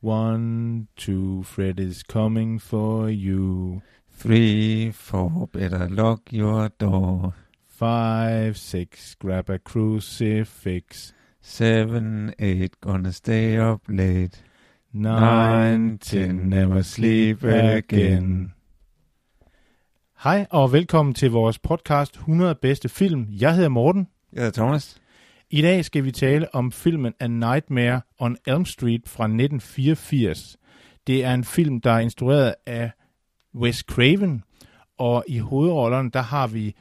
One, two, Fred is coming for you. Three, four, better lock your door. Five, six, grab a crucifix. Seven, eight, gonna stay up late. Nine, ten, never sleep again. Hej og velkommen til vores podcast 100 bedste film. Jeg hedder Morten. Jeg hedder Thomas. I dag skal vi tale om filmen A Nightmare on Elm Street fra 1984. Det er en film, der er instrueret af Wes Craven, og i hovedrollerne der har vi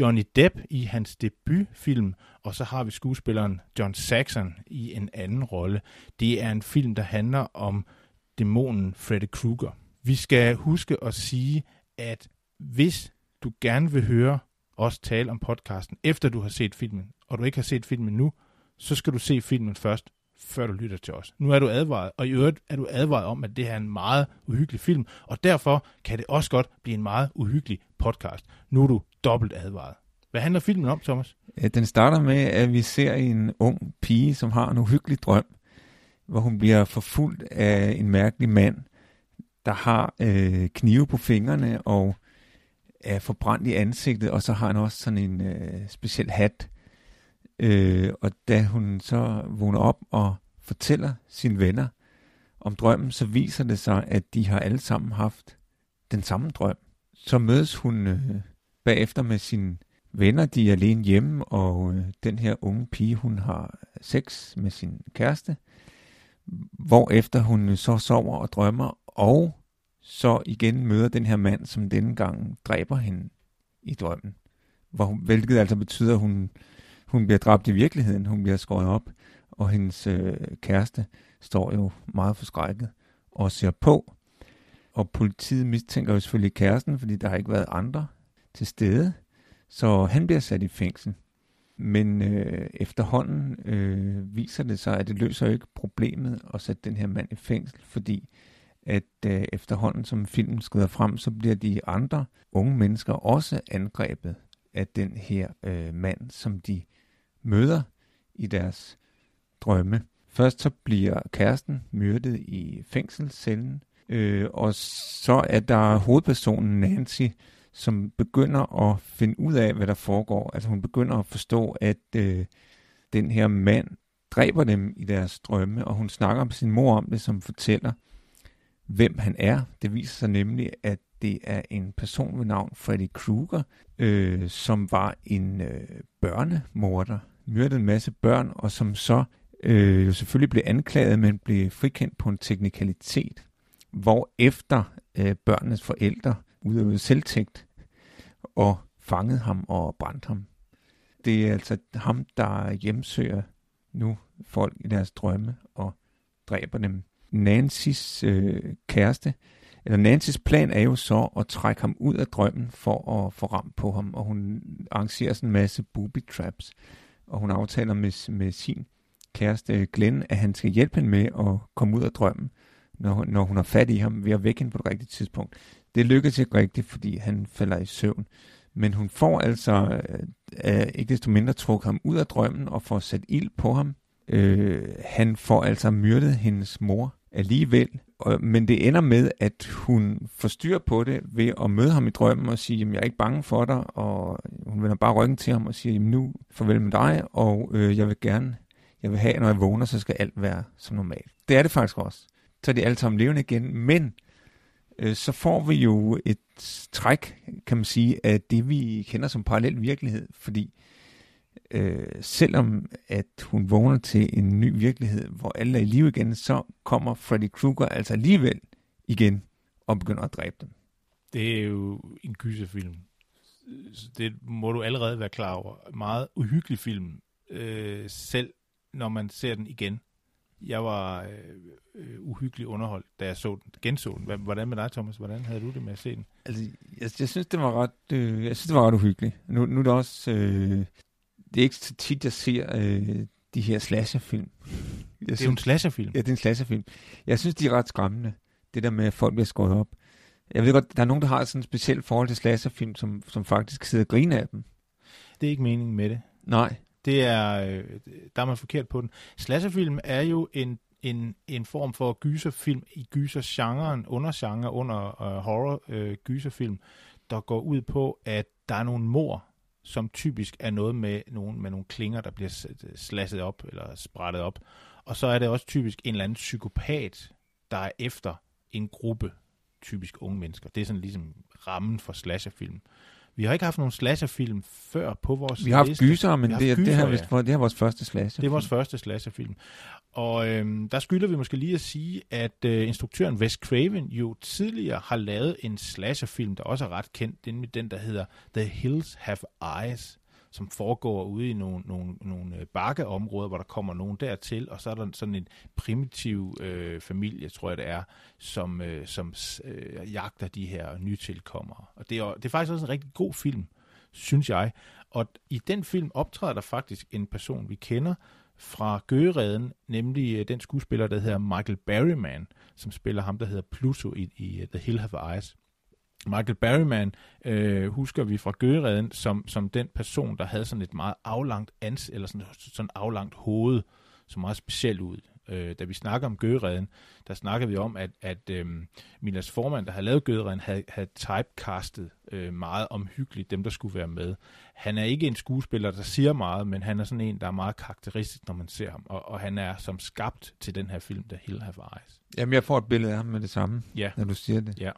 Johnny Depp i hans debutfilm, og så har vi skuespilleren John Saxon i en anden rolle. Det er en film, der handler om dæmonen Freddy Krueger. Vi skal huske at sige, at hvis du gerne vil høre os tale om podcasten, efter du har set filmen, og du ikke har set filmen nu, så skal du se filmen først, før du lytter til os. Nu er du advaret, og i øvrigt er du advaret om, at det her er en meget uhyggelig film, og derfor kan det også godt blive en meget uhyggelig podcast. Nu er du dobbelt advaret. Hvad handler filmen om, Thomas? Øh, den starter med, at vi ser en ung pige, som har en uhyggelig drøm, hvor hun bliver forfulgt af en mærkelig mand, der har øh, knive på fingrene og er forbrændt i ansigtet, og så har han også sådan en øh, speciel hat. Øh, og da hun så vågner op og fortæller sine venner om drømmen, så viser det sig, at de har alle sammen haft den samme drøm. Så mødes hun øh, bagefter med sine venner, de er alene hjemme, og øh, den her unge pige, hun har sex med sin kæreste, hvorefter hun øh, så sover og drømmer, og så igen møder den her mand, som denne gang dræber hende i drømmen. Hvor hvilket altså betyder, at hun, hun bliver dræbt i virkeligheden, hun bliver skåret op, og hendes øh, kæreste står jo meget forskrækket og ser på. Og politiet mistænker jo selvfølgelig kæresten, fordi der har ikke været andre til stede. Så han bliver sat i fængsel. Men øh, efterhånden øh, viser det sig, at det løser jo ikke problemet at sætte den her mand i fængsel, fordi at øh, efterhånden som filmen skrider frem, så bliver de andre unge mennesker også angrebet af den her øh, mand, som de møder i deres drømme. Først så bliver kæresten myrdet i fængselscellen, øh, og så er der hovedpersonen Nancy, som begynder at finde ud af, hvad der foregår. Altså hun begynder at forstå, at øh, den her mand dræber dem i deres drømme, og hun snakker med sin mor om det, som fortæller, hvem han er. Det viser sig nemlig, at det er en person ved navn Freddy Krueger, øh, som var en øh, børnemorder, myrdet en masse børn, og som så øh, jo selvfølgelig blev anklaget, men blev frikendt på en teknikalitet, hvor efter øh, børnenes forældre udøvede selvtægt og fangede ham og brændte ham. Det er altså ham, der hjemsøger nu folk i deres drømme og dræber dem. Nancys øh, kæreste, eller Nancys plan er jo så at trække ham ud af drømmen for at få ramt på ham, og hun arrangerer sådan en masse booby traps, og hun aftaler med, med sin kæreste Glenn, at han skal hjælpe hende med at komme ud af drømmen, når, når hun har fat i ham ved at vække hende på det rigtige tidspunkt. Det lykkes ikke rigtigt, fordi han falder i søvn. Men hun får altså øh, øh ikke desto mindre trukket ham ud af drømmen og får sat ild på ham. Øh, han får altså myrdet hendes mor alligevel, men det ender med, at hun får styr på det ved at møde ham i drømmen og sige, jamen jeg er ikke bange for dig, og hun vender bare ryggen til ham og siger, jamen nu farvel med dig, og øh, jeg vil gerne, jeg vil have, når jeg vågner, så skal alt være som normalt. Det er det faktisk også. Så er de alle sammen levende igen, men øh, så får vi jo et træk, kan man sige, af det, vi kender som parallel virkelighed, fordi øh, selvom at hun vågner til en ny virkelighed, hvor alle er i live igen, så kommer Freddy Krueger altså alligevel igen og begynder at dræbe dem. Det er jo en gyserfilm. Det må du allerede være klar over. Meget uhyggelig film, øh, selv når man ser den igen. Jeg var øh, øh, uhyggelig underholdt, da jeg så den, genså den. Hvordan med dig, Thomas? Hvordan havde du det med at se den? Altså, jeg, jeg synes, det var ret, øh, jeg synes, det var ret uhyggeligt. Nu, nu er det også, øh, det er ikke så tit, jeg ser øh, de her slasherfilm. Jeg det er jo en slasherfilm. Ja, det er en slasherfilm. Jeg synes, de er ret skræmmende. Det der med, at folk bliver skåret op. Jeg ved godt, der er nogen, der har sådan et specielt forhold til slasherfilm, som, som faktisk sidder og griner af dem. Det er ikke meningen med det. Nej. Det er, øh, der er man forkert på den. Slasherfilm er jo en, en, en form for gyserfilm i gysergenren, undergenre under uh, horror uh, gyserfilm, der går ud på, at der er nogle mor, som typisk er noget med nogle, med nogle klinger, der bliver øh, slasset op eller sprættet op. Og så er det også typisk en eller anden psykopat, der er efter en gruppe, typisk unge mennesker. Det er sådan ligesom rammen for slasherfilm. Vi har ikke haft nogen slasherfilm før på vores Vi har haft gyser, men det, gyser, det, her, ja. det er vores første slasherfilm. Det er vores første slasherfilm. Og øhm, der skylder vi måske lige at sige, at øh, instruktøren Wes Craven jo tidligere har lavet en slasherfilm, der også er ret kendt, den, den der hedder The Hills Have Eyes, som foregår ude i nogle, nogle, nogle øh, bakkeområder, hvor der kommer nogen dertil, og så er der sådan en primitiv øh, familie, tror jeg det er, som, øh, som øh, jagter de her nytilkommere. Og det er, det er faktisk også en rigtig god film, synes jeg. Og i den film optræder der faktisk en person, vi kender, fra Gøgereden, nemlig øh, den skuespiller, der hedder Michael Berryman, som spiller ham, der hedder Pluto i, i øh, The Hill Have Eyes. Michael Berryman øh, husker vi fra Gøgereden som, som den person, der havde sådan et meget aflangt ans, eller sådan, sådan aflangt hoved, som meget specielt ud. Øh, da vi snakker om Gøgereden, der snakker vi om, at, at øh, Milas formand, der havde lavet Gøgereden, havde, havde typecastet øh, meget omhyggeligt dem, der skulle være med. Han er ikke en skuespiller, der siger meget, men han er sådan en, der er meget karakteristisk, når man ser ham. Og, og han er som skabt til den her film, der Hill Have Eyes. Jamen, jeg får et billede af ham med det samme, ja. når du siger det. Ja.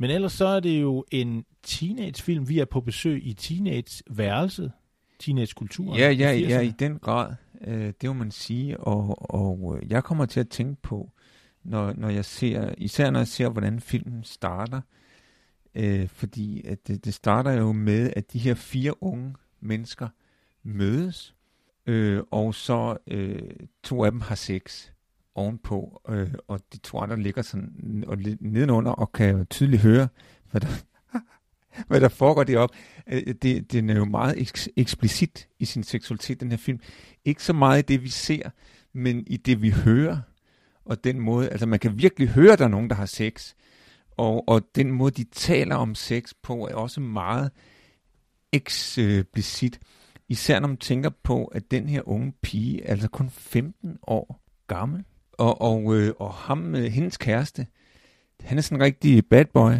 Men ellers så er det jo en teenagefilm. Vi er på besøg i teenage-værelset, teenage-kulturen. Ja, ja, ja, i den grad. Øh, det må man sige. Og, og øh, jeg kommer til at tænke på, når, når jeg ser, især når jeg ser, hvordan filmen starter, øh, fordi at det, det starter jo med, at de her fire unge mennesker mødes, øh, og så øh, to af dem har sex ovenpå, øh, og de to andre ligger sådan og nedenunder og kan tydeligt høre, hvad der, hvad der foregår deroppe. Øh, det, den er jo meget eks- eksplicit i sin seksualitet, den her film. Ikke så meget i det, vi ser, men i det, vi hører. Og den måde, altså man kan virkelig høre, at der er nogen, der har sex. Og, og den måde, de taler om sex på, er også meget eksplicit. Især når man tænker på, at den her unge pige er altså kun 15 år gammel. Og, og, øh, og ham, øh, hendes kæreste, han er sådan en rigtig bad boy.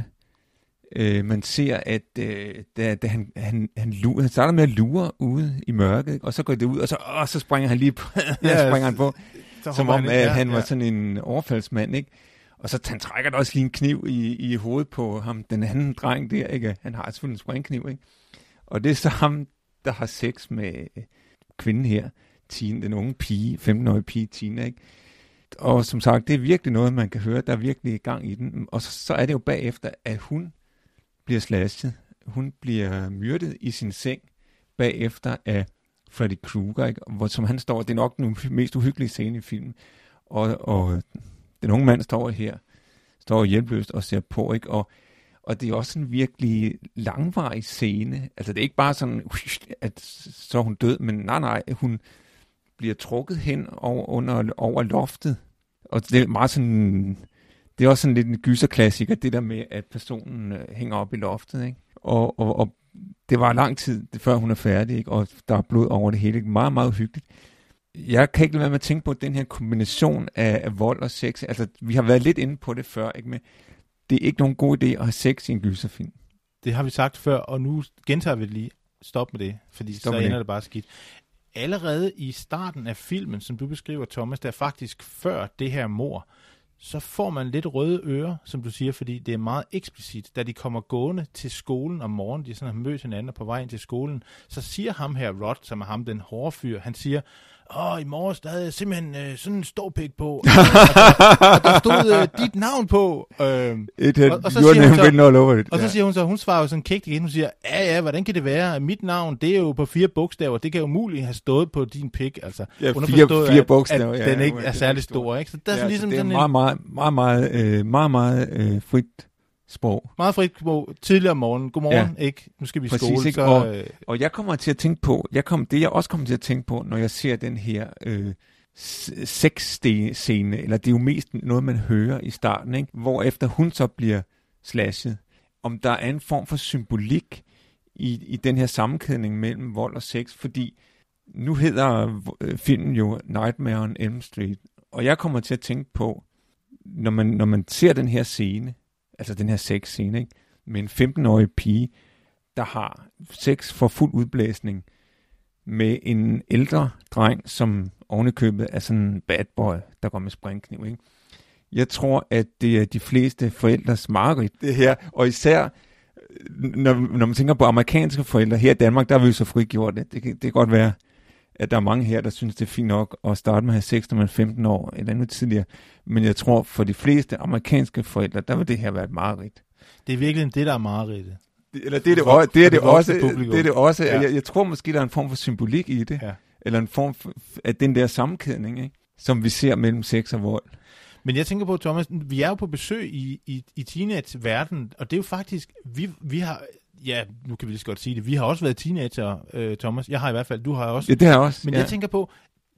Øh, man ser, at øh, da, da han, han, han, lurer, han starter med at lure ude i mørket, og så går det ud, og så, åh, så springer han lige på, ja, springer han på, som om han, at han ja, var sådan en overfaldsmand, ikke? Og så han trækker der også lige en kniv i, i hovedet på ham, den anden dreng der, ikke? Han har selvfølgelig en springkniv, ikke? Og det er så ham, der har sex med kvinden her, Tine, den unge pige, 15-årige pige, Tina, ikke? Og som sagt, det er virkelig noget, man kan høre, der er virkelig gang i den. Og så, så er det jo bagefter, at hun bliver slasket. Hun bliver myrdet i sin seng bagefter af Freddy Krueger, ikke? Hvor, som han står, det er nok den mest uhyggelige scene i filmen. Og, og den unge mand står her, står hjælpløst og ser på, ikke? Og, og det er også en virkelig langvarig scene. Altså det er ikke bare sådan, at så er hun død, men nej, nej, hun bliver trukket hen over, under, over loftet. Og det er meget sådan, det er også sådan lidt en gyserklassiker, det der med, at personen øh, hænger op i loftet, ikke? Og, og, og det var lang tid, før hun er færdig, ikke? og der er blod over det hele. Ikke? Meget, meget hyggeligt. Jeg kan ikke lade være med at tænke på den her kombination af, af vold og sex. Altså, vi har været lidt inde på det før, ikke? Men det er ikke nogen god idé at have sex i en gyserfilm. Det har vi sagt før, og nu gentager vi det lige. Stop med det, fordi Stop så ender det. det bare skidt. Allerede i starten af filmen, som du beskriver, Thomas, der faktisk før det her mor, så får man lidt røde ører, som du siger, fordi det er meget eksplicit. Da de kommer gående til skolen om morgenen, de sådan har mødt hinanden på vej ind til skolen, så siger ham her, Rod, som er ham den hårde fyr, han siger, åh, i morges, der havde jeg simpelthen øh, sådan en stor pik på, og, der, og der stod øh, dit navn på. Øh, It had Og- og så siger hun så- all over it. og så Ja. siger hun så, hun svarer jo sådan kægt igen, hun siger, ja ja, hvordan kan det være, mit navn, det er jo på fire bogstaver, det kan jo umuligt have stået på din pik, altså. Ja, fire- fire at- bogstaver, At ja, den ikke er er særlig stor, ikke? Så der er ja, sådan ligesom det er sådan meget, en meget, meget, meget, øh, meget, meget øh, frit sprog. meget frit sprog, tidligere om morgenen, godmorgen, ikke? Nu skal vi i Præcis, skole, ikke? så... Og- øh, Og jeg kommer til at tænke på, jeg kom, det jeg også kommer til at tænke på, når jeg ser den her øh, sexscene, eller det er jo mest noget, man hører i starten, ikke? hvor efter hun så bliver slashet, om der er en form for symbolik i, i den her sammenkædning mellem vold og sex, fordi nu hedder øh, filmen jo Nightmare on Elm Street, og jeg kommer til at tænke på, når man, når man ser den her scene, altså den her sexscene, ikke? med en 15-årig pige, der har sex for fuld udblæsning med en ældre dreng, som ovenikøbet er sådan en bad boy, der går med springkniv. Ikke? Jeg tror, at det er de fleste forældres mareridt, det her. Og især, øh, når, når man tænker på amerikanske forældre, her i Danmark, der er vi jo så frigjort. Det, det, kan- det kan godt være, at der er mange her, der synes, det er fint nok at starte med at have sex, når man er 15 år, eller endnu tidligere. Men jeg tror, for de fleste amerikanske forældre, der vil det her være et mareridt. det er virkelig det, der er mareridtet. Det- Eller det er det, For- det, er det, også, det er det også. Ja. Jeg, jeg tror måske, der er en form for symbolik i det. Ja. Eller en form for, af den der sammenkædning, ikke? som vi ser mellem sex og vold. Men jeg tænker på, Thomas, vi er jo på besøg i, i, i teenage-verdenen, og det er jo faktisk, vi, vi har, ja, nu kan vi lige så godt sige det, vi har også været teenager, øh, Thomas. Jeg har i hvert fald, du har også. Ja, det er også. Men ja. jeg tænker på,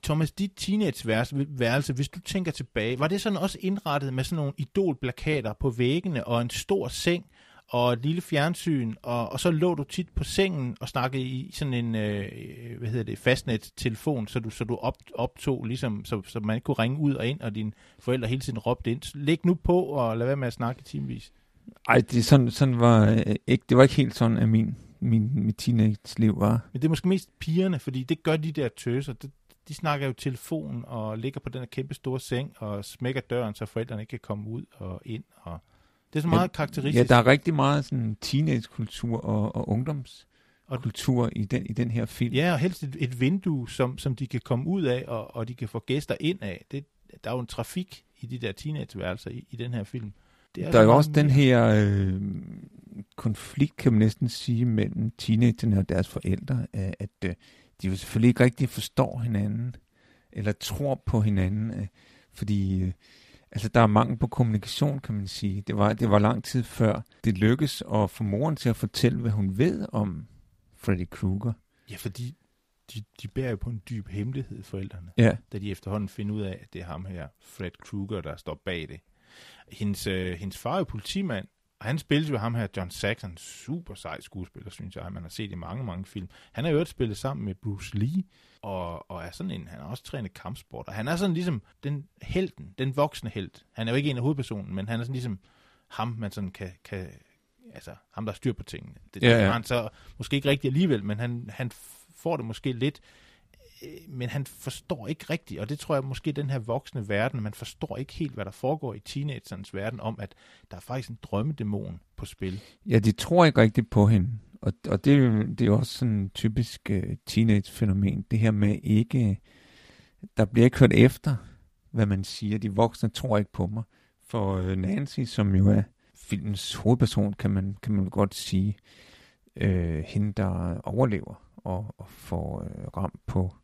Thomas, dit teenage-værelse, hvis du tænker tilbage, var det sådan også indrettet med sådan nogle idolplakater på væggene og en stor seng og et lille fjernsyn, og, og så lå du tit på sengen og snakkede i sådan en, øh, hvad hedder det, fastnet-telefon, så du, så du op, optog, ligesom, så, så man kunne ringe ud og ind, og dine forældre hele tiden råbte ind. Læg nu på, og lad være med at snakke timevis. Ej, det, sådan, sådan var, øh, ikke, det var ikke helt sådan, at min, min, mit teenage-liv var. Men det er måske mest pigerne, fordi det gør de der tøser. Det, de snakker jo telefon og ligger på den her kæmpe store seng og smækker døren, så forældrene ikke kan komme ud og ind. Og det er så meget karakteristisk. Ja, der er rigtig meget sådan teenage-kultur og, og ungdomskultur i den, i den her film. Ja, og helst et, et vindue, som, som de kan komme ud af, og, og de kan få gæster ind af. Det, der er jo en trafik i de der teenageværelser i, i den her film. Det Der er jo også den her øh, konflikt, kan man næsten sige, mellem teenagerne og deres forældre, at, øh, de jo selvfølgelig ikke rigtig forstår hinanden, eller tror på hinanden, øh, fordi øh, altså, der er mangel på kommunikation, kan man sige. Det var, det var lang tid før det lykkes at få moren til at fortælle, hvad hun ved om Freddy Krueger. Ja, fordi de, de bærer jo på en dyb hemmelighed, forældrene. Ja, da de efterhånden finder ud af, at det er ham her, Fred Krueger, der står bag det. Hendes, øh, hendes far er politimand, og han spiller jo ham her, John Saxon, super sej skuespiller, synes jeg, man har set i mange, mange film. Han har jo spillet sammen med Bruce Lee, og, og er sådan en, han har også trænet kampsport, og han er sådan ligesom den helten, den voksne helt. Han er jo ikke en af hovedpersonen, men han er sådan ligesom ham, man sådan kan, kan altså ham, der styr på tingene. Det, Ja, ja. har han så måske ikke rigtigt alligevel, men han, han får det måske lidt Øh, men han forstår ikke rigtigt, og det tror jeg måske den her voksne verden, man forstår ikke helt, hvad der foregår i teenagernes verden, om at der er faktisk en drømmedæmon på spil. ja de tror ikke rigtigt på hende. Og, og det, er det er jo også sådan en typisk uh, teenage-fænomen. Det her med ikke... Der bliver ikke hørt efter, hvad man siger. De voksne tror ikke på mig. For øh, Nancy, som jo er filmens hovedperson, kan man, kan man godt sige, uh, hende, der overlever og, og får øh, ramt på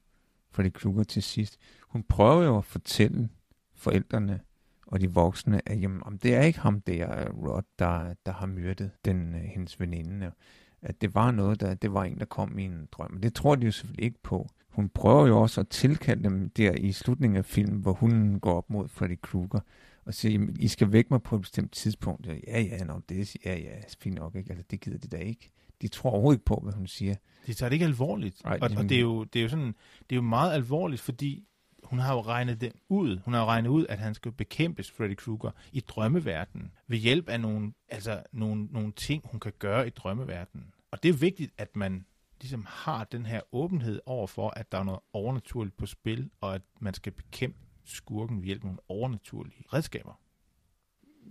Freddy Krueger til sidst. Hun prøver jo at fortælle forældrene og de voksne, at jamen, om det er ikke ham der, øh, Rod, der, der har myrdet den, øh, hendes veninde. At det var noget, der, det var en, der kom i en drøm. Men det tror de jo selvfølgelig ikke på. Hun prøver jo også at tilkalde dem der i slutningen af filmen, hvor hun går op mod Freddy Krueger og siger, jamen, I skal vække mig på et bestemt tidspunkt. Ja, ja, nå, det er, ja, ja, fint nok, ikke? Altså, det gider de da ikke. De tror overhovedet ikke på, hvad hun siger. De tager det ikke alvorligt, Nej, og, det- og det, er jo, det, er jo sådan, det er jo meget alvorligt, fordi hun har jo regnet det ud. Hun har jo regnet ud, at han skal bekæmpes, Freddy Krueger, i drømmeverdenen, ved hjælp af nogle, altså, nogle, nogle ting, hun kan gøre i drømmeverdenen. Og det er vigtigt, at man ligesom har den her åbenhed over for, at der er noget overnaturligt på spil, og at man skal bekæmpe skurken ved hjælp af nogle overnaturlige redskaber.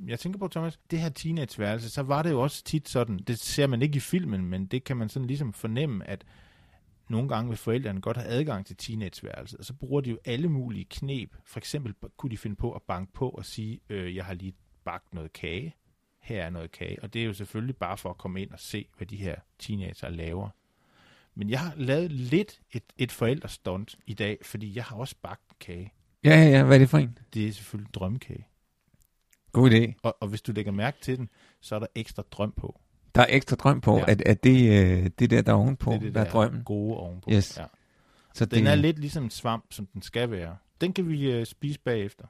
Jeg tænker på, Thomas, det her teenageværelse, så var det jo også tit sådan, det ser man ikke i filmen, men det kan man sådan ligesom fornemme, at nogle gange vil forældrene godt have adgang til teenageværelset, og så bruger de jo alle mulige knep. For eksempel kunne de finde på at banke på og sige, øh, jeg har lige bagt noget kage, her er noget kage. Og det er jo selvfølgelig bare for at komme ind og se, hvad de her teenager laver. Men jeg har lavet lidt et, et forældrestunt i dag, fordi jeg har også bagt kage. Ja, ja, ja. Hvad er det for en? Det er selvfølgelig drømmekage. God idé. Og, og hvis du lægger mærke til den, så er der ekstra drøm på. Der er ekstra drøm på, ja. at, at det, øh, det der, der er ovenpå, det er det, der, der er drømmen. gode ovenpå. Yes. Ja. Så Den er lidt ligesom en svamp, som den skal være. Den kan vi øh, spise bagefter.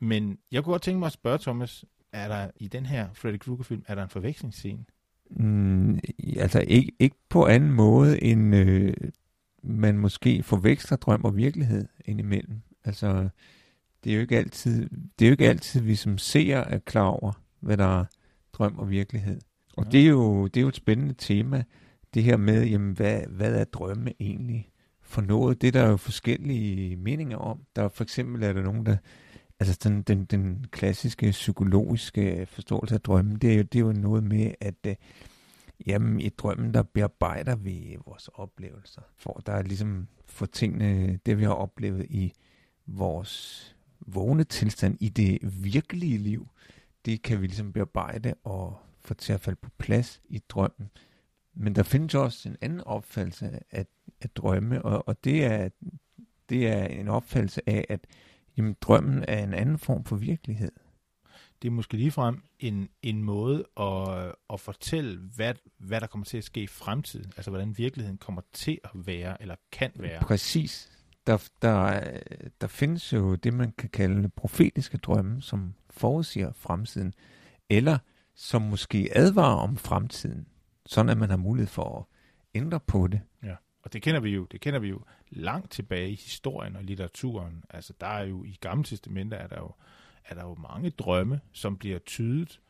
Men jeg kunne godt tænke mig at spørge Thomas, er der i den her Freddy Krueger-film, er der en forvekslingsscene? Mm, altså ikke, ikke på anden måde, end øh, man måske forveksler drøm og virkelighed indimellem. Altså, det er jo ikke altid, det er jo ikke altid vi som seere er klar over, hvad der er drøm og virkelighed. Og ja. det, er jo, det er jo et spændende tema, det her med, jamen, hvad, hvad er drømme egentlig for noget? Det er der jo forskellige meninger om. Der er for eksempel er der nogen, der altså den, den, den klassiske psykologiske forståelse af drømmen, det er jo, det er jo noget med, at øh, jamen, i drømmen, der bearbejder vi vores oplevelser. For der er ligesom for tingene, det vi har oplevet i vores vågne tilstand, i det virkelige liv, det kan vi ligesom bearbejde og få til at falde på plads i drømmen. Men der findes også en anden opfattelse af, af drømme, og, og det, er, det er en opfattelse af, at jamen, drømmen er en anden form for virkelighed. Det er måske ligefrem en, en måde at, at fortælle, hvad, hvad der kommer til at ske i fremtiden. Altså, hvordan virkeligheden kommer til at være, eller kan være. Præcis. Der, der, der findes jo det, man kan kalde profetiske drømme, som forudsiger fremtiden, eller som måske advarer om fremtiden, sådan at man har mulighed for at ændre på det. Ja. Og det kender vi jo, det kender vi jo langt tilbage i historien og litteraturen. Altså der er jo i Gamle Testamente er der jo, er der jo mange drømme, som bliver tydet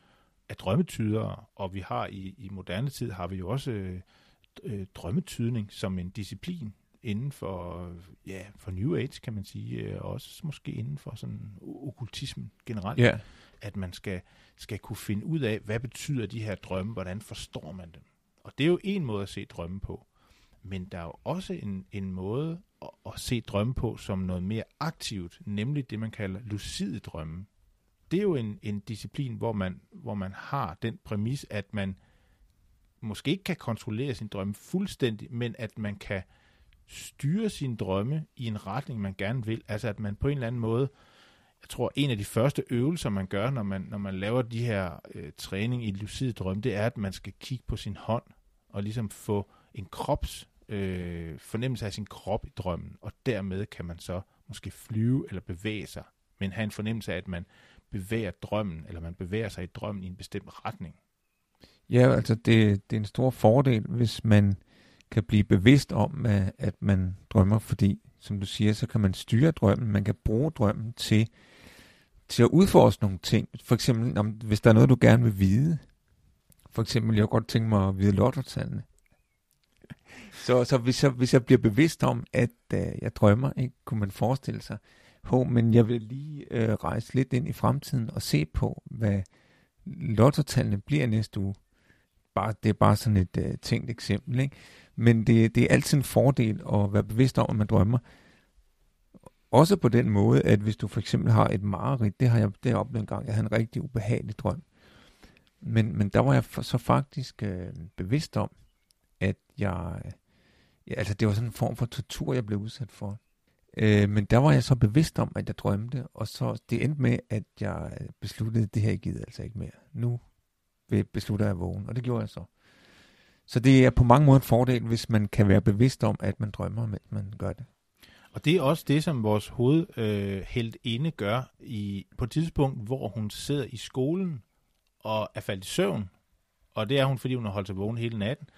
af drømmetydere, og vi har i, i moderne tid har vi jo også øh, øh, drømmetydning som en disciplin inden for, ja, for New Age, kan man sige, øh, og også måske inden for sådan okkultismen generelt. Ja. At man skal, skal kunne finde ud af, hvad betyder de her drømme, hvordan forstår man dem. Og det er jo en måde at se drømme på. Men der er jo også en, en måde at, at se drømme på som noget mere aktivt, nemlig det, man kalder lucide drømme. Det er jo en, en disciplin, hvor man, hvor man har den præmis, at man måske ikke kan kontrollere sin drømme fuldstændig, men at man kan styre sin drømme i en retning, man gerne vil. Altså at man på en eller anden måde, jeg tror, en af de første øvelser, man gør, når man, når man laver de her øh, træning i lucid drøm, det er, at man skal kigge på sin hånd og ligesom få en krops øh, fornemmelse af sin krop i drømmen, og dermed kan man så måske flyve eller bevæge sig, men have en fornemmelse af, at man bevæger drømmen, eller man bevæger sig i drømmen i en bestemt retning. Ja, altså det, det er en stor fordel, hvis man kan blive bevidst om, at man drømmer, fordi, som du siger, så kan man styre drømmen, man kan bruge drømmen til, til at udforske nogle ting. For eksempel, om, hvis der er noget, du gerne vil vide. For eksempel, jeg kunne godt tænke mig at vide lottotallene. Så, så hvis, jeg, hvis jeg bliver bevidst om, at øh, jeg drømmer, ikke, kunne man forestille sig, Hå, men jeg vil lige øh, rejse lidt ind i fremtiden og se på, hvad lottotallene bliver næste uge. Bare, det er bare sådan et øh, tænkt eksempel. Ikke? Men det, det er altid en fordel at være bevidst om, at man drømmer. Også på den måde, at hvis du for eksempel har et mareridt, det har jeg, det har jeg oplevet en gang, jeg havde en rigtig ubehagelig drøm. Men, men der var jeg så faktisk øh, bevidst om, at jeg Ja, altså det var sådan en form for tortur, jeg blev udsat for. Øh, men der var jeg så bevidst om, at jeg drømte, og så det endte med, at jeg øh, besluttede, at det her gider altså ikke mere. Nu beslutter jeg at vågne, og det gjorde jeg så. Så det er på mange måder en fordel, hvis man kan være bevidst om, at man drømmer, mens man gør det. Og det er også det, som vores hovedhelt øh, inde gør i, på et tidspunkt, hvor hun sidder i skolen og er faldet i søvn. Og det er hun, fordi hun har holdt sig vågen hele natten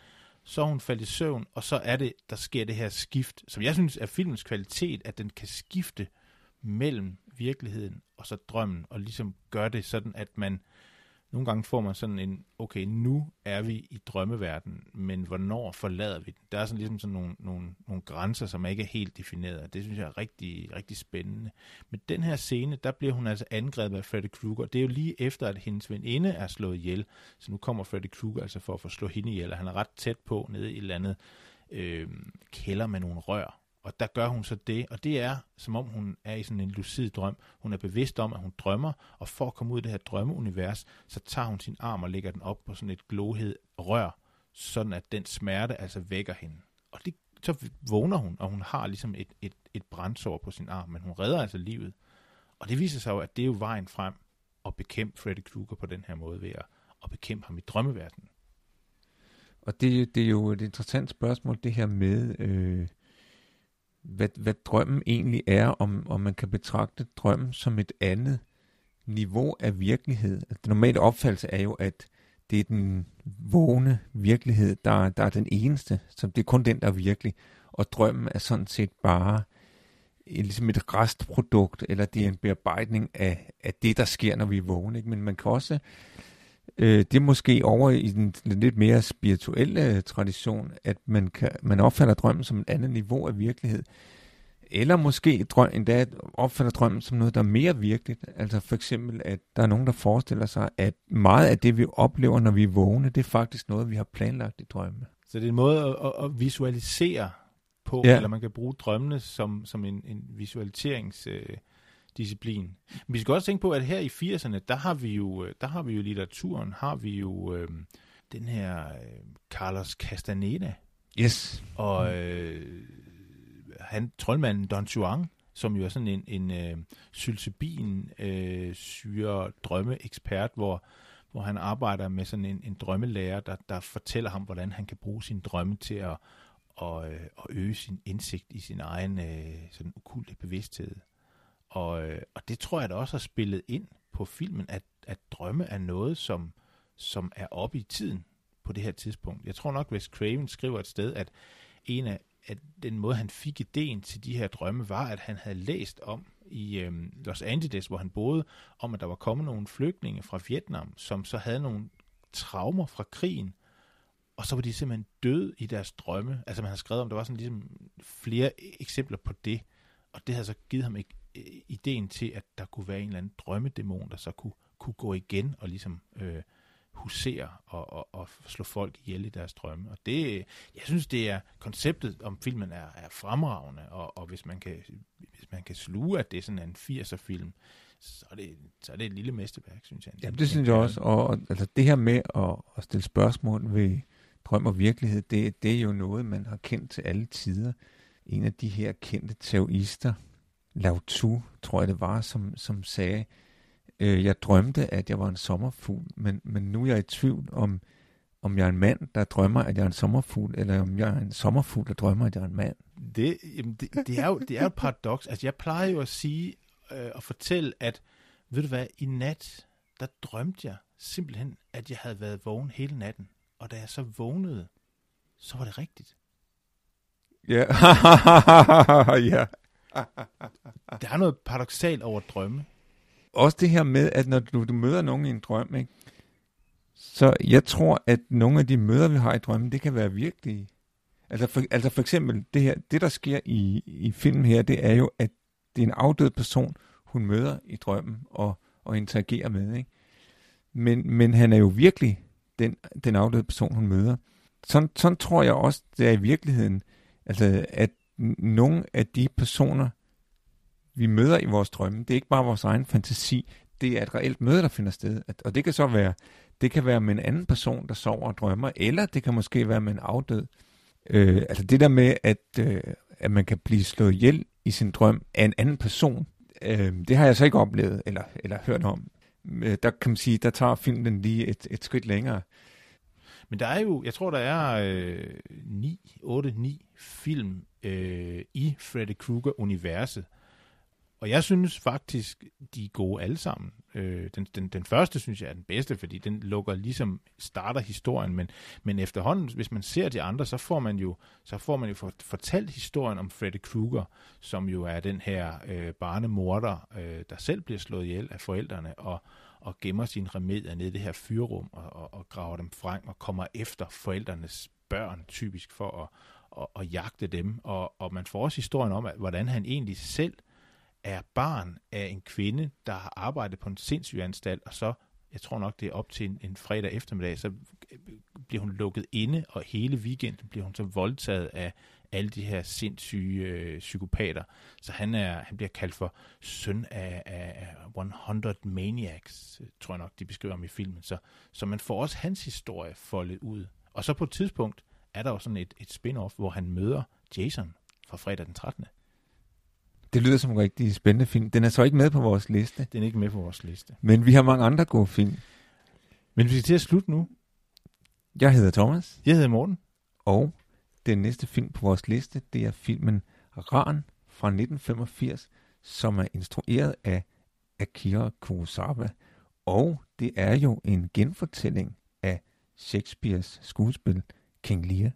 så er hun faldet i søvn, og så er det, der sker det her skift, som jeg synes er filmens kvalitet, at den kan skifte mellem virkeligheden og så drømmen, og ligesom gør det sådan, at man nogle gange får man sådan en, okay, nu er vi i drømmeverden, men hvornår forlader vi den? Der er sådan ligesom sådan nogle, nogle, nogle grænser, som ikke er helt defineret. Det synes jeg er rigtig, rigtig spændende. Men den her scene, der bliver hun altså angrebet af Freddy Krueger. Det er jo lige efter, at hendes veninde er slået ihjel. Så nu kommer Freddy Krueger altså for at få slået hende ihjel, og han er ret tæt på nede i et eller andet øh, kælder med nogle rør. Og der gør hun så det, og det er, som om hun er i sådan en lucid drøm. Hun er bevidst om, at hun drømmer, og for at komme ud af det her drømmeunivers, så tager hun sin arm og lægger den op på sådan et glohed rør, sådan at den smerte altså vækker hende. Og det, så vågner hun, og hun har ligesom et, et, et brændsår på sin arm, men hun redder altså livet. Og det viser sig jo, at det er jo vejen frem at bekæmpe Freddy Krueger på den her måde ved at, at bekæmpe ham i drømmeverdenen. Og det, det er jo et interessant spørgsmål, det her med, øh, hvad, hvad drømmen egentlig er, om, om man kan betragte drømmen som et andet niveau af virkelighed. Altså, den normale opfattelse er jo, at det er den vågne virkelighed, der, der er den eneste, som det er kun den, der er virkelig. Og drømmen er sådan set bare ligesom et restprodukt, eller det er en bearbejdning af, af det, der sker, når vi er vågne. Ikke? Men man kan også Øh, det er måske over i den lidt mere spirituelle tradition, at man, kan, man opfatter drømmen som et andet niveau af virkelighed. Eller måske drøm, endda opfatter drømmen som noget, der er mere virkeligt. Altså for eksempel, at der er nogen, der forestiller sig, at meget af det, vi oplever, når vi er vågne, det er faktisk noget, vi har planlagt i drømme. Så det er en måde at, at visualisere på, ja. eller man kan bruge drømmene som, som en, en visualiserings... Øh disciplin. Men vi skal også tænke på, at her i 80'erne, der har vi jo, øh, der har vi jo litteraturen, har vi jo øh, den her øh, Carlos Castaneda. Yes. Og øh, han, troldmanden Don Juan, som jo er sådan en, en øh, sylsebin øh, syre drømmeekspert, hvor, hvor han arbejder med sådan en, en drømmelærer, der, der fortæller ham, hvordan han kan bruge sin drømme til at, og, øh, og øge sin indsigt i sin egen øh, sådan ukulte bevidsthed. Og, øh, og det tror jeg da også har spillet ind på filmen, at, at drømme er noget, som, som er oppe i tiden på det her tidspunkt. Jeg tror nok, hvis Craven skriver et sted, at en af at den måde, han fik ideen til de her drømme, var, at han havde læst om i øh, Los Angeles, hvor han boede, om at der var kommet nogle flygtninge fra Vietnam, som så havde nogle traumer fra krigen, og så var de simpelthen døde i deres drømme. Altså man har skrevet om, der var sådan ligesom flere eksempler på det, og det havde så givet ham øh, ideen til, at der kunne være en eller anden drømmedæmon, der så kunne, kunne gå igen og ligesom øh, husere og, og, og slå folk ihjel i deres drømme. Og det, jeg synes, det er konceptet om filmen er, er fremragende, og, og hvis, man kan, hvis man kan sluge, at det er sådan en 80'er film, så er, det, så er det et lille mesterværk, synes jeg. Ja, det synes jeg også. Og, og altså, det her med at, at stille spørgsmål ved drøm og virkelighed, det, det er jo noget, man har kendt til alle tider. En af de her kendte taoister, Lao Tzu, tror jeg det var, som, som sagde, øh, jeg drømte, at jeg var en sommerfugl, men, men nu er jeg i tvivl om, om jeg er en mand, der drømmer, at jeg er en sommerfugl, eller om jeg er en sommerfugl, der drømmer, at jeg er en mand. Det, jamen det, det, er, jo, det er jo et paradoks. Altså, jeg plejer jo at sige øh, og fortælle, at ved du hvad, i nat, der drømte jeg simpelthen, at jeg havde været vågen hele natten. Og da jeg så vågnede, så var det rigtigt. Ja, ja. Der er noget paradoxalt over drømme. Også det her med, at når du, du møder nogen i en drøm, ikke? så jeg tror, at nogle af de møder, vi har i drømmen, det kan være virkelige. Altså for, altså for eksempel, det, her, det der sker i, i filmen her, det er jo, at det er en afdød person, hun møder i drømmen og, og interagerer med. Ikke? Men, men han er jo virkelig den, den afdøde person, hun møder. Sådan, sådan tror jeg også, det er i virkeligheden. Altså, at nogle af de personer, vi møder i vores drømme, det er ikke bare vores egen fantasi, det er et reelt møde, der finder sted. Og det kan så være, det kan være med en anden person, der sover og drømmer, eller det kan måske være med en afdød. Øh, altså det der med, at, øh, at man kan blive slået ihjel i sin drøm af en anden person, øh, det har jeg så ikke oplevet eller, eller hørt om. Øh, der kan man sige, der tager filmen lige et, et skridt længere. Men der er jo, jeg tror, der er øh, 9, 8, 9 film øh, i Freddy Krueger-universet. Og jeg synes faktisk, de er gode alle sammen. Øh, den, den, den første synes jeg er den bedste, fordi den lukker ligesom, starter historien, men, men efterhånden, hvis man ser de andre, så får man jo, så får man jo fortalt historien om Freddy Krueger, som jo er den her øh, barnemorder, øh, der selv bliver slået ihjel af forældrene, og, og gemmer sine remedier nede i det her fyrrum, og, og, og graver dem frem, og kommer efter forældrenes børn, typisk for at, og, og jagte dem. Og, og man får også historien om, at, hvordan han egentlig selv er barn af en kvinde, der har arbejdet på en sindssygeanstalt, og så, jeg tror nok, det er op til en, en fredag eftermiddag, så øh, bliver hun lukket inde, og hele weekenden bliver hun så voldtaget af, alle de her sindssyge øh, psykopater. Så han, er, han bliver kaldt for søn af, af 100 Maniacs, tror jeg nok, de beskriver ham i filmen. Så, så man får også hans historie foldet ud. Og så på et tidspunkt er der jo sådan et, et spin-off, hvor han møder Jason fra fredag den 13. Det lyder som en rigtig spændende film. Den er så ikke med på vores liste. Den er ikke med på vores liste. Men vi har mange andre gode film. Men vi skal til at slutte nu. Jeg hedder Thomas. Jeg hedder Morten. Og den næste film på vores liste, det er filmen Ran fra 1985, som er instrueret af Akira Kurosawa. Og det er jo en genfortælling af Shakespeares skuespil King Lear.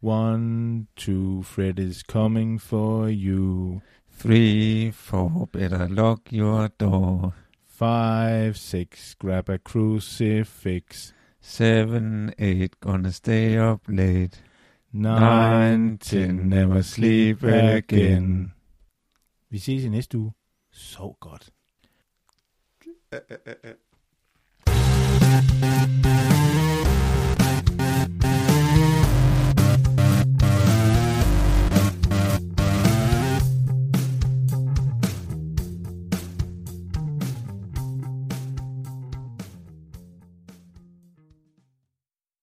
One, two, Fred is coming for you. Three, four, better lock your door. Five, six, grab a crucifix. Seven, eight, gonna stay up late. Nine, ten, never sleep again. Vi ses i næste uge. Sov godt.